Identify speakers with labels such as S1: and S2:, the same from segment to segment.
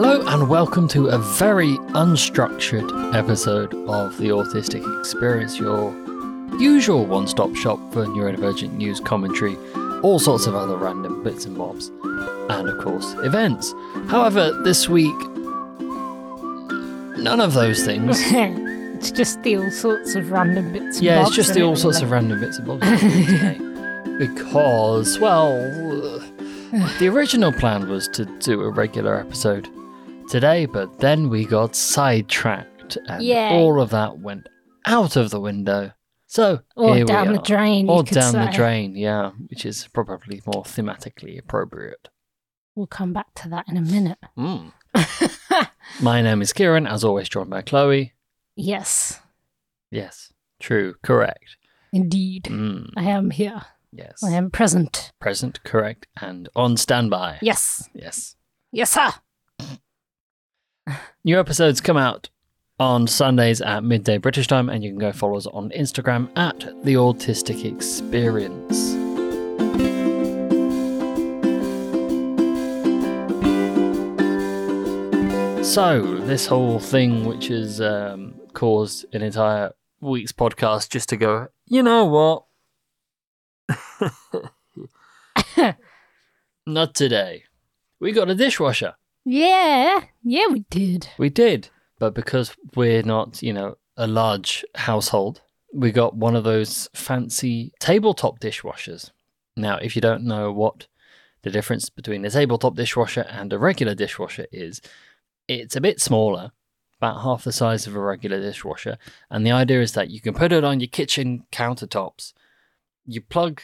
S1: Hello, and welcome to a very unstructured episode of the Autistic Experience, your usual one stop shop for neurodivergent news commentary, all sorts of other random bits and bobs, and of course, events. However, this week, none of those things.
S2: it's just the all sorts of random bits and
S1: yeah,
S2: bobs.
S1: it's just the all sorts of random bits and bobs today. Because, well, the original plan was to do a regular episode today, but then we got sidetracked and
S2: Yay.
S1: all of that went out of the window. So,
S2: Or down the drain.
S1: Or down the drain, yeah, which is probably more thematically appropriate.
S2: We'll come back to that in a minute.
S1: Mm. My name is Kieran, as always, joined by Chloe.
S2: yes,
S1: Yes, true, correct.
S2: indeed.
S1: Mm,
S2: I am here.
S1: yes.
S2: I am present.
S1: Present, correct, and on standby.
S2: Yes.
S1: Yes.
S2: Yes, sir.
S1: New episodes come out on Sundays at midday British time, and you can go follow us on Instagram at the Autistic Experience. So, this whole thing, which has um, caused an entire week's podcast just to go, you know what? Not today. We got a dishwasher.
S2: Yeah. Yeah, we did.
S1: We did, but because we're not, you know, a large household, we got one of those fancy tabletop dishwashers. Now, if you don't know what the difference between a tabletop dishwasher and a regular dishwasher is, it's a bit smaller, about half the size of a regular dishwasher, and the idea is that you can put it on your kitchen countertops. You plug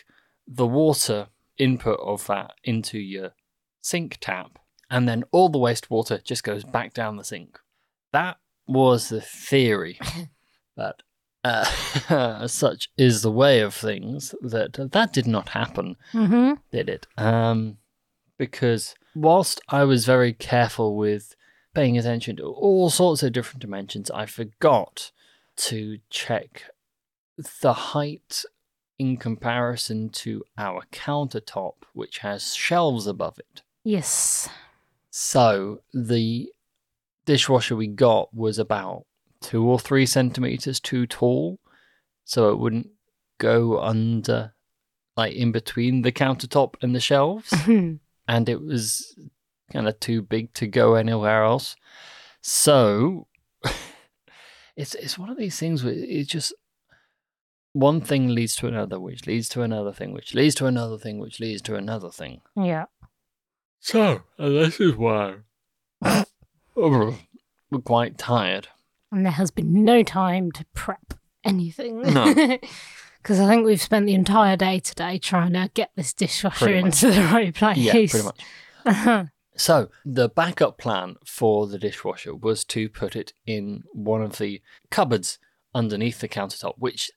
S1: the water input of that into your sink tap, and then all the wastewater just goes back down the sink. That was the theory, but uh, such is the way of things that that did not happen,
S2: Mm-hmm.
S1: did it? Um, because whilst I was very careful with paying attention to all sorts of different dimensions, I forgot to check the height in comparison to our countertop, which has shelves above it.
S2: Yes.
S1: So the dishwasher we got was about two or three centimeters too tall, so it wouldn't go under, like in between the countertop and the shelves, and it was kind of too big to go anywhere else. So it's it's one of these things where it just one thing leads to another, which leads to another thing, which leads to another thing, which leads to another thing.
S2: yeah.
S1: So, and this is why we're quite tired.
S2: And there has been no time to prep anything.
S1: No.
S2: Because I think we've spent the entire day today trying to get this dishwasher
S1: Pretty much.
S2: into the right place.
S1: Yeah, pretty much. So, the backup plan for the dishwasher was to put it in one of the cupboards underneath the countertop, which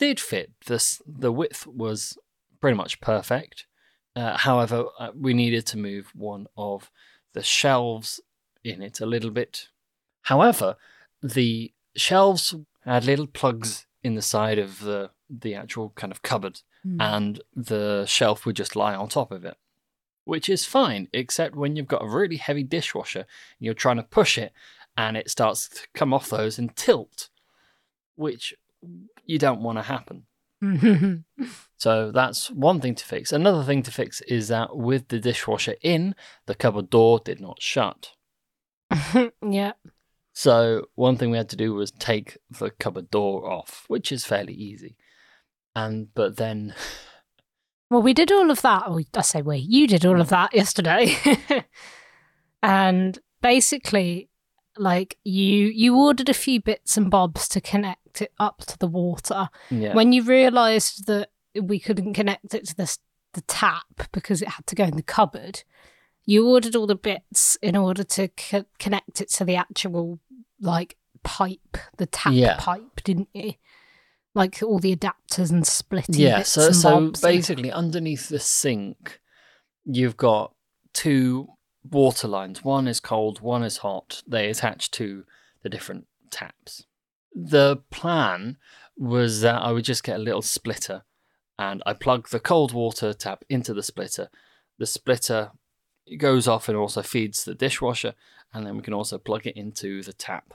S1: did fit. This, the width was pretty much perfect. Uh, however, uh, we needed to move one of the shelves in it a little bit. However, the shelves had little plugs in the side of the the actual kind of cupboard,
S2: Hmm.
S1: and the shelf would just lie on top of it, which is fine, except when you've got a really heavy dishwasher and you're trying to push it, and it starts to come off those and tilt, which you don't want to happen. So that's one thing to fix. Another thing to fix is that with the dishwasher in, the cupboard door did not shut.
S2: yeah.
S1: So one thing we had to do was take the cupboard door off, which is fairly easy. And but then
S2: Well, we did all of that. Or I say we. You did all of that yesterday, and basically, like you, you ordered a few bits and bobs to connect it up to the water.
S1: yeah,
S2: When you realised that we couldn't connect it to the the tap because it had to go in the cupboard, you ordered all the bits in order to co- connect it to the actual like pipe, the tap
S1: Yeah.
S2: pipe, didn't you? Like all the adapters and splitting
S1: yeah. So
S2: and
S1: so basically, underneath the sink, you've got two water lines. One is cold, one is hot. They attach to the different taps. The plan was that I would just get a little splitter and I plug the cold water tap into the splitter. The splitter goes off and also feeds the dishwasher, and then we can also plug it into the tap,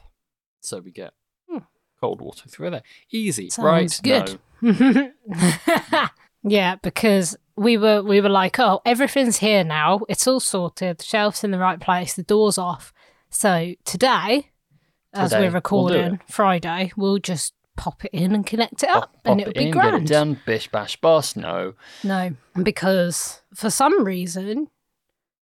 S1: so we get
S2: Hmm.
S1: cold water through there. Easy,
S2: Sounds
S1: right?
S2: good.
S1: No.
S2: yeah, because we were we were like, oh, everything's here now. It's all sorted. The shelves in the right place. The doors off. So today, as
S1: Today,
S2: we're
S1: we'll
S2: recording Friday, we'll just pop it in and connect it up,
S1: Pop,
S2: and
S1: pop it would
S2: be
S1: in, get it
S2: grand.
S1: done. Bish bash boss. No,
S2: No, because for some reason,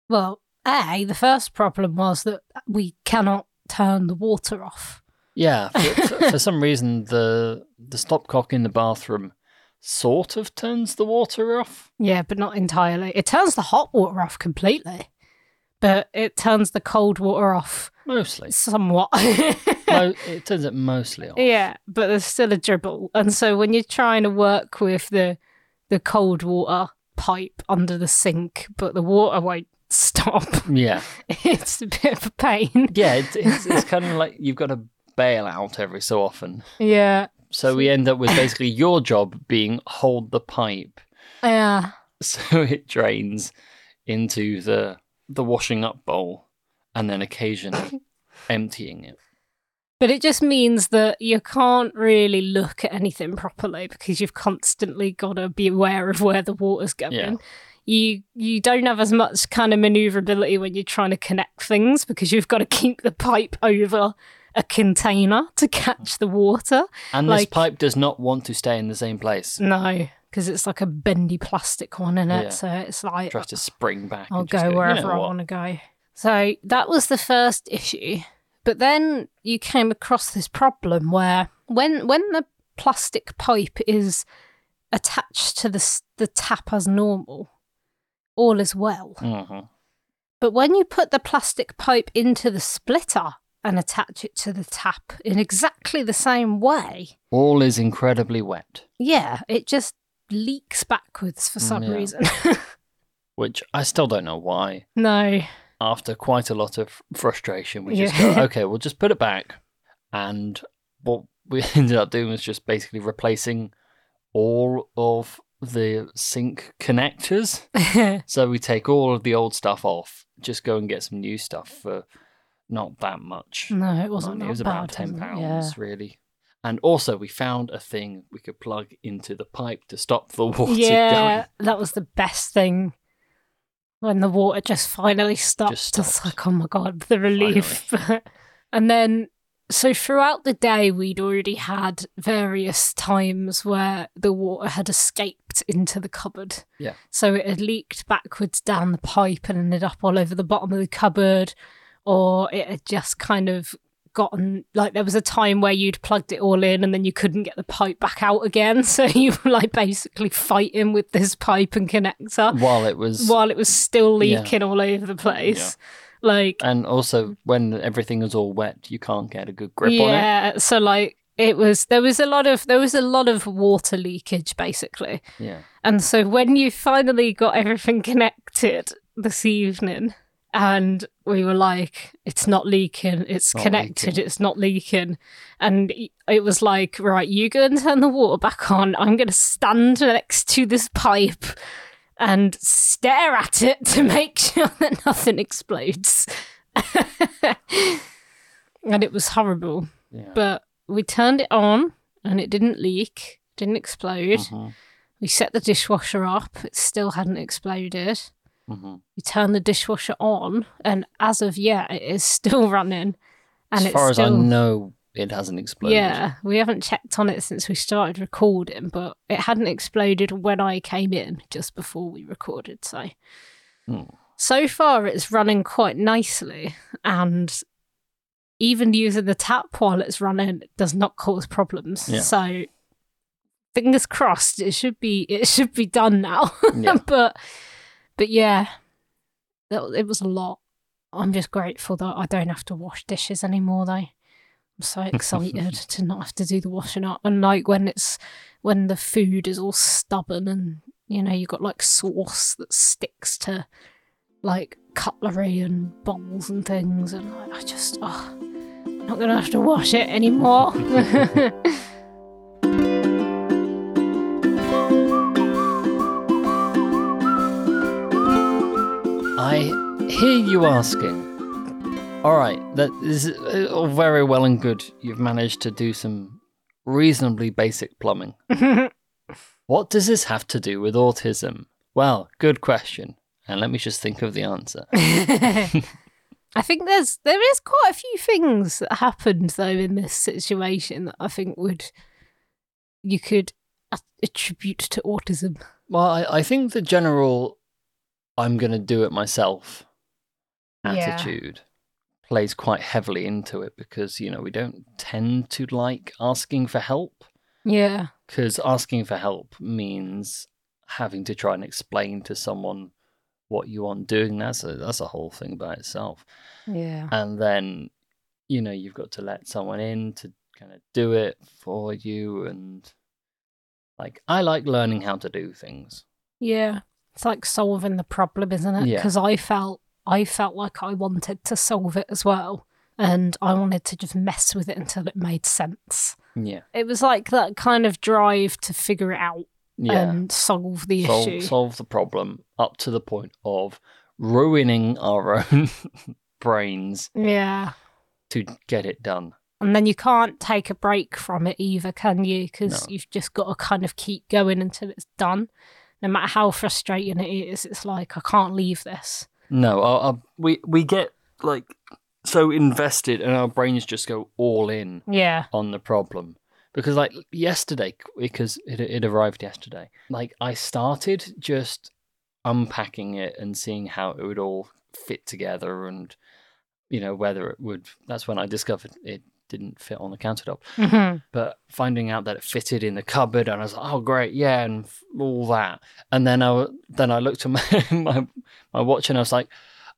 S2: well, a the first problem was that we cannot turn the water off.
S1: yeah. For, for, for some reason, the the stopcock in the bathroom sort of turns the water off.
S2: Yeah, but not entirely. It turns the hot water off completely, but it turns the cold water off
S1: Mostly,
S2: somewhat.
S1: Mo- it turns it mostly off.
S2: yeah, but there's still a dribble, and so when you're trying to work with the the cold water pipe under the sink, but the water won't stop,
S1: Yeah,
S2: it's a bit of a pain.
S1: yeah. It's it's, it's kind of like you've got to bail out every so often.
S2: Yeah,
S1: So we end up with basically your job being hold the pipe
S2: yeah,
S1: so it drains into the the washing up bowl and then occasionally emptying it.
S2: But it just means that you can't really look at anything properly because you've constantly got to be aware of where the water's going.
S1: Yeah.
S2: You you don't have as much kind of maneuverability when you're trying to connect things because you've got to keep the pipe over a container to catch the water.
S1: And this pipe does not want to stay in the same place.
S2: No, because it's like a bendy plastic one in it,
S1: Yeah.
S2: so it's like
S1: Tries to spring back.
S2: I'll go
S1: "You
S2: wherever
S1: know
S2: I want to go. So that was the first issue. But then you came across this problem where when when the plastic pipe is attached to the the tap as normal, all is well.
S1: Mhm.
S2: But when you put the plastic pipe into the splitter and attach it to the tap in exactly the same way,
S1: All is incredibly wet,
S2: yeah, it just leaks backwards for some
S1: Yeah.
S2: reason.
S1: which I still don't know why.
S2: no.
S1: After quite a lot of frustration, we just
S2: Yeah.
S1: go, okay, we'll just put it back. And what we ended up doing was just basically replacing all of the sink connectors. So we take all of the old stuff off, just go and get some new stuff for not that much.
S2: no, it wasn't.
S1: money. It was
S2: bad,
S1: about ten pounds, really. And also, we found a thing we could plug into the pipe to stop the water
S2: yeah,
S1: going.
S2: that was the best thing. When the water just finally stopped,
S1: Just
S2: it's
S1: stopped.
S2: like, oh my god, the relief. and then, so throughout the day, we'd already had various times where the water had escaped into the cupboard.
S1: Yeah.
S2: So it had leaked backwards down the pipe and ended up all over the bottom of the cupboard, or it had just kind of gotten like there was a time where you'd plugged it all in and then you couldn't get the pipe back out again. So you were like basically fighting with this pipe and connector
S1: While it was.
S2: while it was still
S1: Yeah.
S2: leaking all over the place. Like
S1: and also, when everything is all wet, you can't get a good grip on it.
S2: yeah, so like it was there was a lot of there was a lot of water leakage basically.
S1: Yeah.
S2: And so when you finally got everything connected this evening, and we were like, it's not leaking, it's
S1: Not
S2: connected,
S1: leaking.
S2: it's not leaking. And it was like, right, you go and turn the water back on. I'm going to stand next to this pipe and stare at it to make sure that nothing explodes. and it was horrible.
S1: Yeah.
S2: But we turned it on and it didn't leak, didn't explode.
S1: Mhm,
S2: We set the dishwasher up, it still hadn't exploded.
S1: Mhm.
S2: We turned the dishwasher on, and as of yet, it is still running. And
S1: As
S2: it's
S1: far as
S2: still,
S1: I know, it hasn't exploded.
S2: yeah, we haven't checked on it since we started recording, but it hadn't exploded when I came in just before we recorded. So,
S1: Hmm.
S2: so far, it's running quite nicely, and even using the tap while it's running does not cause problems.
S1: Yeah.
S2: So, fingers crossed, it should be it should be done now.
S1: Yeah.
S2: but but yeah, it, it was a lot. I'm just grateful that I don't have to wash dishes anymore, though. I'm so excited to not have to do the washing up. And like when it's when the food is all stubborn and you know you've got like sauce that sticks to like cutlery and bowls and things, and I, I just oh, I'm not gonna have to wash it anymore.
S1: hear you asking. All right, that is uh, all very well and good. You've managed to do some reasonably basic plumbing. What does this have to do with autism? Well, good question. And let me just think of the answer.
S2: I think there's there is quite a few things that happened though in this situation that I think would you could attribute to autism.
S1: Well, I, I think the general I'm going to do it myself
S2: Yeah.
S1: attitude plays quite heavily into it because, you know, we don't tend to like asking for help
S2: Yeah.
S1: because asking for help means having to try and explain to someone what you want doing. That's a, that's a whole thing by itself.
S2: Yeah.
S1: and then you know you've got to let someone in to kind of do it for you and like i like learning how to do things
S2: Yeah. It's like solving the problem, isn't it?
S1: Yeah.
S2: Because I felt I felt like I wanted to solve it as well. And I wanted to just mess with it until it made sense.
S1: yeah
S2: It was like that kind of drive to figure it out
S1: yeah
S2: and solve the
S1: solve,
S2: issue.
S1: solve the problem up to the point of ruining our own brains
S2: Yeah.
S1: to get it done
S2: And then you can't take a break from it either, can you? Because
S1: No.
S2: you've just got to kind of keep going until it's done. No matter how frustrating it is, it's like, I can't leave this.
S1: No I, I, we we get like so invested and our brains just go all in
S2: Yeah.
S1: on the problem because like yesterday because it, it arrived yesterday like i started just unpacking it and seeing how it would all fit together and you know whether it would that's when i discovered it didn't fit on the countertop
S2: Mhm.
S1: but finding out that it fitted in the cupboard and i was like oh great yeah and f- all that and then i w- then i looked at my, my my watch and i was like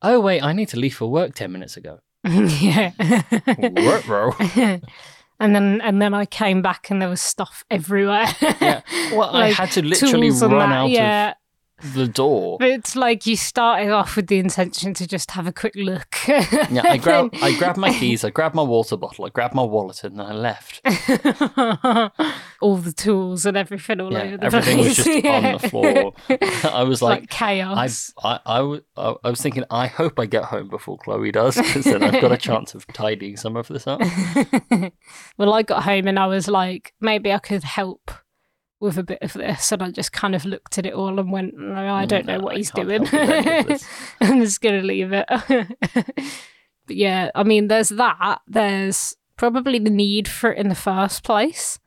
S1: oh wait i need to leave for work 10 minutes ago
S2: yeah.
S1: Ruh-roh.
S2: and then and then I came back and there was stuff everywhere.
S1: yeah well i had to literally
S2: tools and
S1: run
S2: that,
S1: out
S2: yeah.
S1: of the door.
S2: But it's like you started off with the intention to just have a quick look.
S1: Yeah, I grab I grabbed my keys, I grabbed my water bottle, I grabbed my wallet, and then I left.
S2: all the tools and everything all
S1: Yeah,
S2: over the
S1: everything was
S2: place.
S1: just on the floor. I was
S2: like,
S1: like,
S2: chaos.
S1: I, I, I I was thinking, I hope I get home before Chloe does, because then I've got a chance of tidying some of this up.
S2: well, I got home and I was like, maybe I could help with a bit of this, and I just kind of looked at it all and went, no, I
S1: Mm,
S2: don't know what
S1: I
S2: he's doing.
S1: help with any of this.
S2: I'm just gonna leave it. but yeah, I mean, there's that. There's probably the need for it in the first place.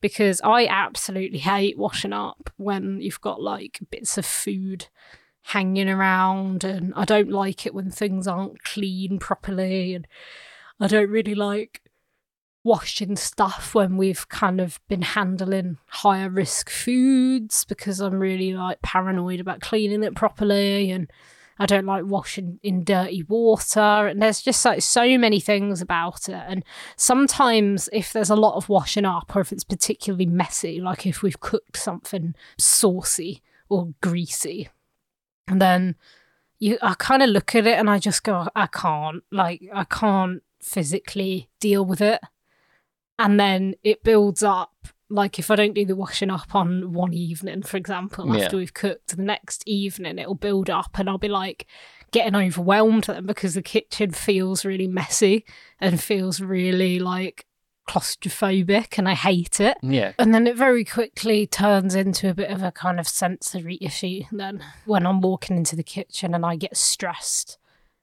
S2: Because I absolutely hate washing up when you've got like bits of food hanging around, and I don't like it when things aren't clean properly, and I don't really like washing stuff when we've kind of been handling higher risk foods because I'm really like paranoid about cleaning it properly and I don't like washing in dirty water. And there's just like so many things about it. And sometimes if there's a lot of washing up or if it's particularly messy like if we've cooked something saucy or greasy and then you I kind of look at it and I just go I can't like I can't physically deal with it and then it builds up like if i don't do the washing up on one evening for example
S1: Yeah.
S2: after we've cooked the next evening it'll build up and i'll be like getting overwhelmed then because the kitchen feels really messy and feels really like claustrophobic and i hate it.
S1: Yeah,
S2: and then it very quickly turns into a bit of a kind of sensory issue then when I'm walking into the kitchen and I get stressed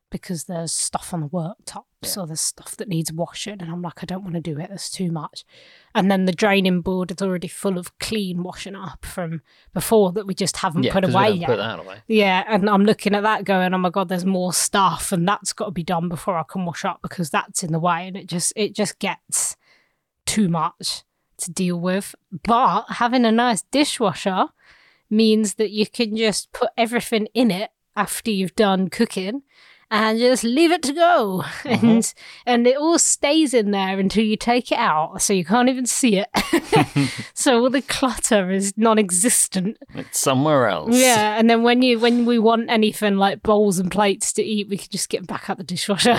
S2: because there's stuff on the worktops or there's stuff that needs washing and I'm like, I don't want to do it, there's too much. And then the draining board is already full of clean washing up from before that we just haven't
S1: yeah,
S2: put away yet.
S1: Put that away.
S2: Yeah, and I'm looking at that going, oh my god, there's more stuff, and that's got to be done before I can wash up because that's in the way, and it just it just gets too much to deal with. But having a nice dishwasher means that you can just put everything in it after you've done cooking and just leave it to go uh-huh. and and it all stays in there until you take it out so you can't even see it so all the clutter is non-existent
S1: It's somewhere else.
S2: yeah, and then when you when we want anything like bowls and plates to eat, we can just get them back out the dishwasher.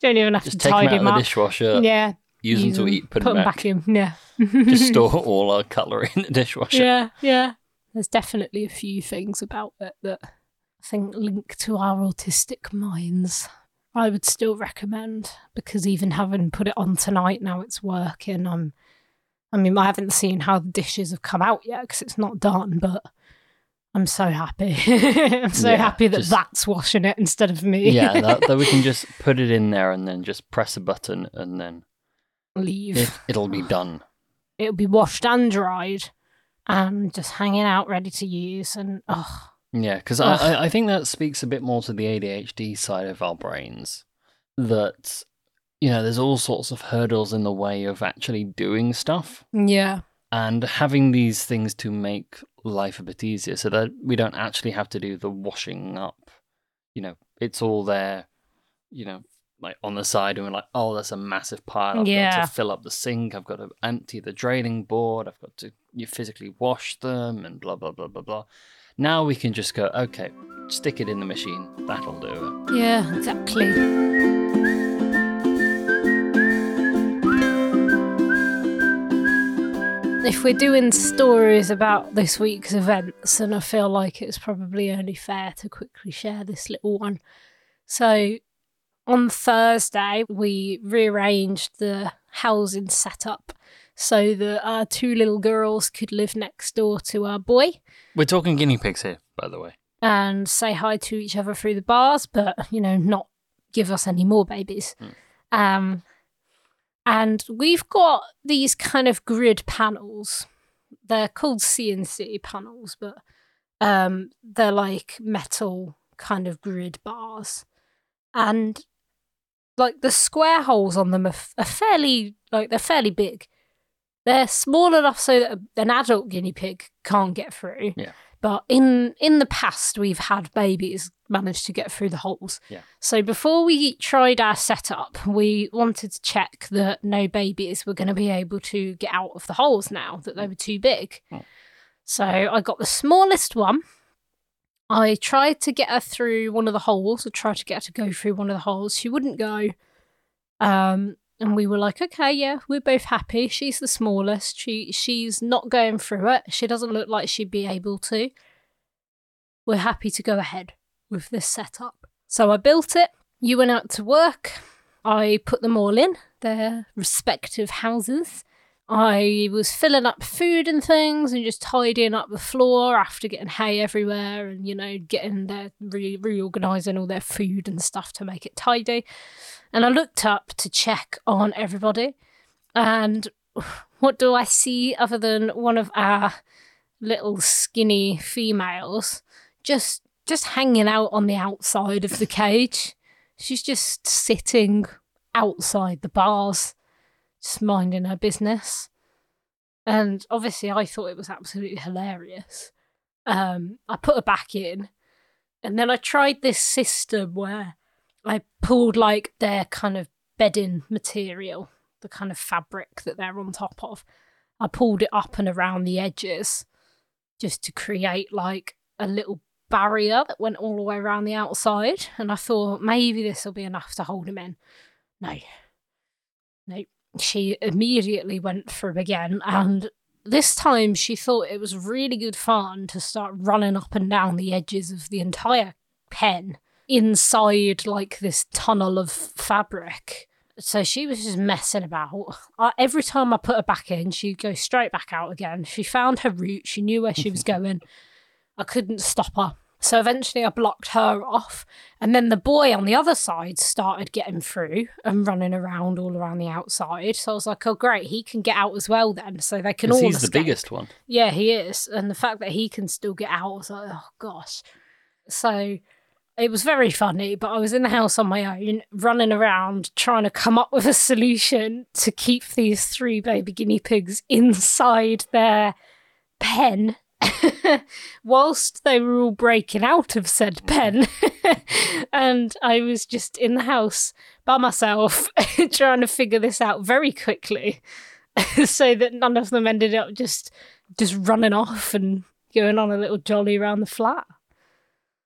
S2: Don't even have
S1: Just
S2: to
S1: take them
S2: tidy
S1: out of
S2: them
S1: the dishwasher,
S2: yeah,
S1: use them to eat, put,
S2: put
S1: them back.
S2: in. Yeah,
S1: Just store all our cutlery in the dishwasher.
S2: yeah, yeah. There's definitely a few things about it that I think link to our autistic minds. I would still recommend because even having put it on tonight, now it's working. I'm, I mean, I haven't seen how the dishes have come out yet because it's not done, but I'm so happy. I'm so
S1: Yeah,
S2: happy that
S1: just-
S2: that's washing it instead of me.
S1: yeah, that, that we can just put it in there and then just press a button and then
S2: leave.
S1: it, it'll be done.
S2: It'll be washed and dried, and just hanging out, ready to use. And oh,
S1: Yeah, because I, I- think that speaks a bit more to the ADHD side of our brains. That, you know, there's all sorts of hurdles in the way of actually doing stuff.
S2: yeah,
S1: and having these things to make life a bit easier so that we don't actually have to do the washing up you know it's all there you know like on the side and we're like oh that's a massive pile i've got
S2: Yeah.
S1: to fill up the sink i've got to empty the draining board i've got to you physically wash them and blah blah blah blah blah now we can just go okay stick it in the machine that'll do it
S2: yeah, exactly. If we're doing stories about this week's events, and I feel like it's probably only fair to quickly share this little one. So, on Thursday, we rearranged the housing setup so that our two little girls could live next door to our boy.
S1: we're talking guinea pigs here by the way
S2: and say hi to each other through the bars, but you know, not give us any more babies. Um, and we've got these kind of grid panels. They're called C&C panels, but um, they're like metal kind of grid bars, and like the square holes on them are, f- are fairly like they're fairly big. They're small enough so that an adult guinea pig can't get through.
S1: Yeah.
S2: But in in the past, we've had babies manage to get through the holes.
S1: Yeah.
S2: So before we tried our setup, we wanted to check that no babies were going to be able to get out of the holes now that they were too big.
S1: Oh.
S2: So I got the smallest one. I tried to get her through one of the holes. I tried to get her to go through one of the holes. She wouldn't go. Um, and we were like, okay, yeah, we're both happy. She's the smallest. She she's not going through it. She doesn't look like she'd be able to. We're happy to go ahead with this setup. So I built it. You went out to work. I put them all in their respective houses. I was filling up food and things and just tidying up the floor after getting hay everywhere and, you know, getting their re- reorganizing all their food and stuff to make it tidy. And I looked up to check on everybody. And what do I see other than one of our little skinny females just just hanging out on the outside of the cage? She's just sitting outside the bars, just minding her business. And obviously, I thought it was absolutely hilarious. Um, I put her back in, and then I tried this system where I pulled like their kind of bedding material, the kind of fabric that they're on top of. I pulled it up and around the edges just to create like a little barrier that went all the way around the outside. And I thought maybe this will be enough to hold him in. No. No. She immediately went for through again. And this time she thought it was really good fun to start running up and down the edges of the entire pen inside like this tunnel of fabric. So she was just messing about. I, every time I put her back in, she'd go straight back out again. She found her route, she knew where she was going. I couldn't stop her. So eventually I blocked her off. And then the boy on the other side started getting through and running around all around the outside. So I was like, oh, great, he can get out as well then. So they can all
S1: he's the biggest one
S2: Yeah, he is. And the fact that he can still get out, I was like, oh gosh. So it was very funny, but I was in the house on my own, running around trying to come up with a solution to keep these three baby guinea pigs inside their pen. whilst they were all breaking out of said pen and i was just in the house by myself trying to figure this out very quickly so that none of them ended up just just running off and going on a little jolly around the flat.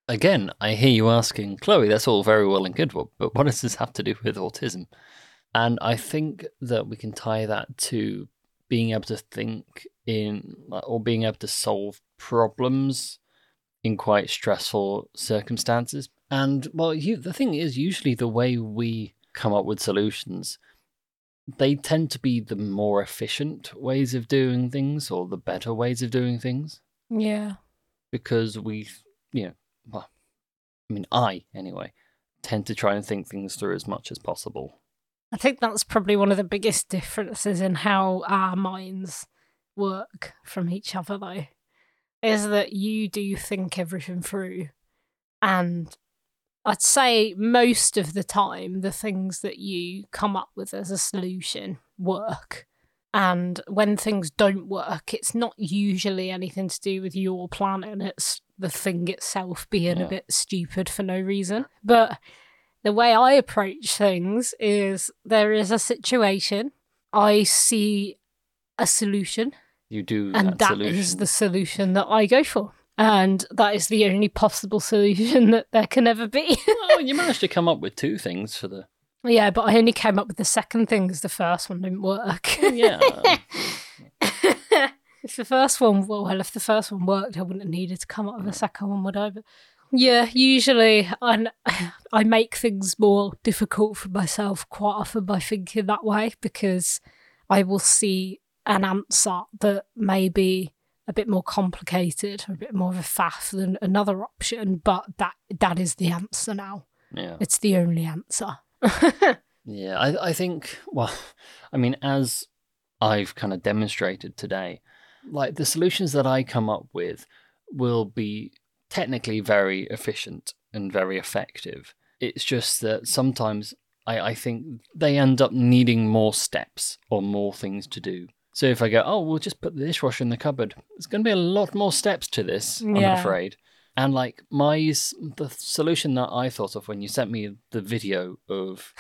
S1: Again, I hear you asking, Chloe, that's all very well and good, but what does this have to do with autism? And I think that we can tie that to being able to think in, or being able to solve problems in quite stressful circumstances. And well, you, the thing is, usually the way we come up with solutions, they tend to be the more efficient ways of doing things or the better ways of doing things
S2: Yeah.
S1: because we, you know, well, I mean, I anyway tend to try and think things through as much as possible.
S2: I think that's probably one of the biggest differences in how our minds work from each other, though, is that you do think everything through. And I'd say most of the time, the things that you come up with as a solution work. And when things don't work, it's not usually anything to do with your planning, it's the thing itself being
S1: Yeah.
S2: a bit stupid for no reason. But the way I approach things is there is a situation, I see a solution,
S1: You do
S2: and
S1: that,
S2: that is the solution that I go for. And that is the only possible solution that there can ever be.
S1: well, you managed to come up with two things for the.
S2: yeah, but I only came up with the second thing because the first one didn't work.
S1: Oh, yeah.
S2: if the first one, well, if the first one worked, I wouldn't have needed to come up with a second one, would I? But yeah, usually I, I make things more difficult for myself quite often by thinking that way because I will see an answer that may be a bit more complicated or a bit more of a faff than another option, but that that is the answer now.
S1: yeah.
S2: It's the only answer.
S1: Yeah, I, I think, well, I mean, as I've kind of demonstrated today, like the solutions that I come up with will be technically very efficient and very effective. It's just that sometimes I, I think they end up needing more steps or more things to do. So if I go, oh, we'll just put the dishwasher in the cupboard, there's going to be a lot more steps to this, I'm
S2: Yeah.
S1: afraid. And like my the solution that I thought of when you sent me the video of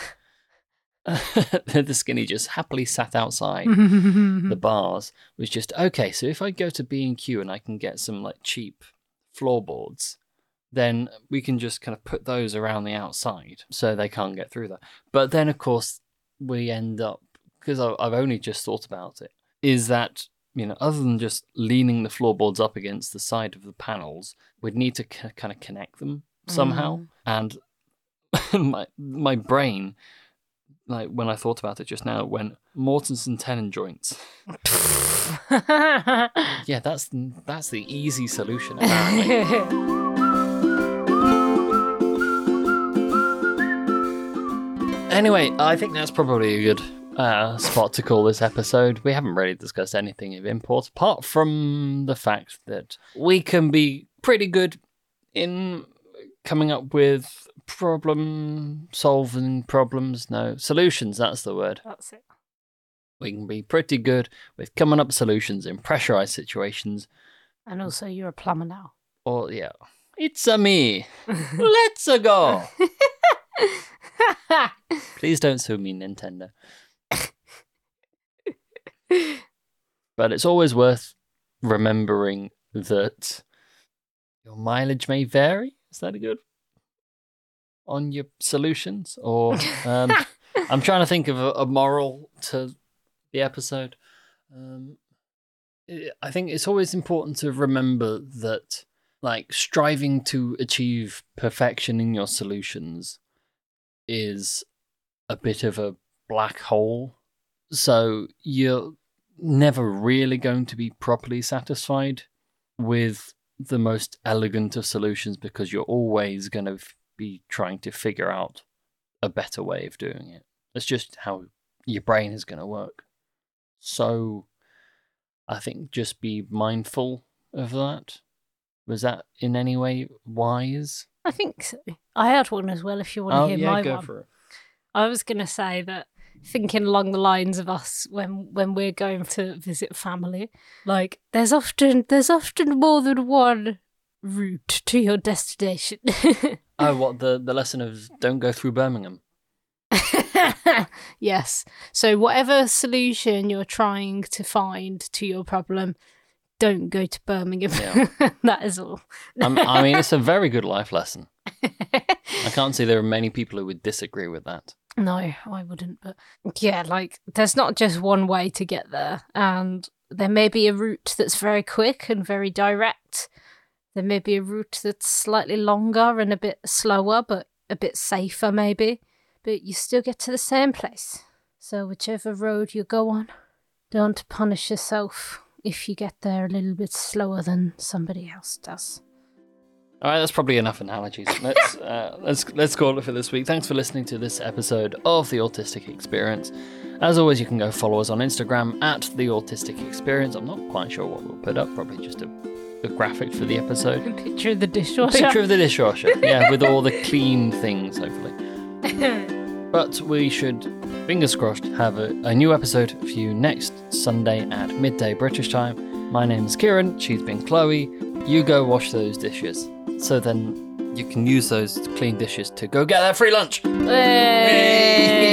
S1: the skinny just happily sat outside the bars was just okay. So if I go to B and Q and I can get some like cheap floorboards, then we can just kind of put those around the outside so they can't get through that. But then of course we end up because I've only just thought about it is that you know other than just leaning the floorboards up against the side of the panels, we'd need to k- kind of connect them somehow mm. and my my brain like when I thought about it just now when went mortise and tenon joints. Yeah, that's that's the easy solution anyway, I think that's probably a good uh, spot to call this episode. We haven't really discussed anything of import apart from the fact that we can be pretty good in coming up with problem solving problems. No, solutions, that's the word.
S2: That's it.
S1: We can be pretty good with coming up solutions in pressurized situations.
S2: And also, you're a plumber now.
S1: Or, yeah, it's a me. Let's a go. Please don't sue me, Nintendo. but it's always worth remembering that your mileage may vary. Is that a good on your solutions? Or um, I'm trying to think of a, a moral to the episode. Um, I- I think it's always important to remember that, like, striving to achieve perfection in your solutions is a bit of a black hole. So you're never really going to be properly satisfied with the most elegant of solutions because you're always going to be trying to figure out a better way of doing it. That's just how your brain is going to work. So I think just be mindful of that. Was that in any way wise?
S2: I think so. I had one as well. If you want to
S1: Oh,
S2: hear
S1: yeah,
S2: my
S1: go
S2: one,
S1: for it.
S2: I was going to say that thinking along the lines of us when when we're going to visit family, like there's often there's often more than one route to your destination.
S1: Oh, what the the lesson of don't go through Birmingham.
S2: yes. So whatever solution you're trying to find to your problem, don't go to Birmingham.
S1: Yeah.
S2: that is all.
S1: I mean, it's a very good life lesson. I can't see there are many people who would disagree with that.
S2: No, I wouldn't. But yeah, like there's not just one way to get there, and there may be a route that's very quick and very direct There may be a route that's slightly longer and a bit slower, but a bit safer, maybe. But you still get to the same place. So, whichever road you go on, don't punish yourself if you get there a little bit slower than somebody else does.
S1: All right, that's probably enough analogies. Let's uh, let's let's call it for this week. Thanks for listening to this episode of the Autistic Experience. As always, you can go follow us on Instagram at the Autistic Experience. I'm not quite sure what we'll put up. Probably just a, a graphic for the episode.
S2: A picture of the dishwasher.
S1: Picture of the dishwasher. Yeah, with all the clean things, hopefully. But we should, fingers crossed, have a, a new episode for you next Sunday at midday British time. My name's Kieran. She's been Chloe. You go wash those dishes. So then you can use those clean dishes to go get that free lunch.
S2: Hey.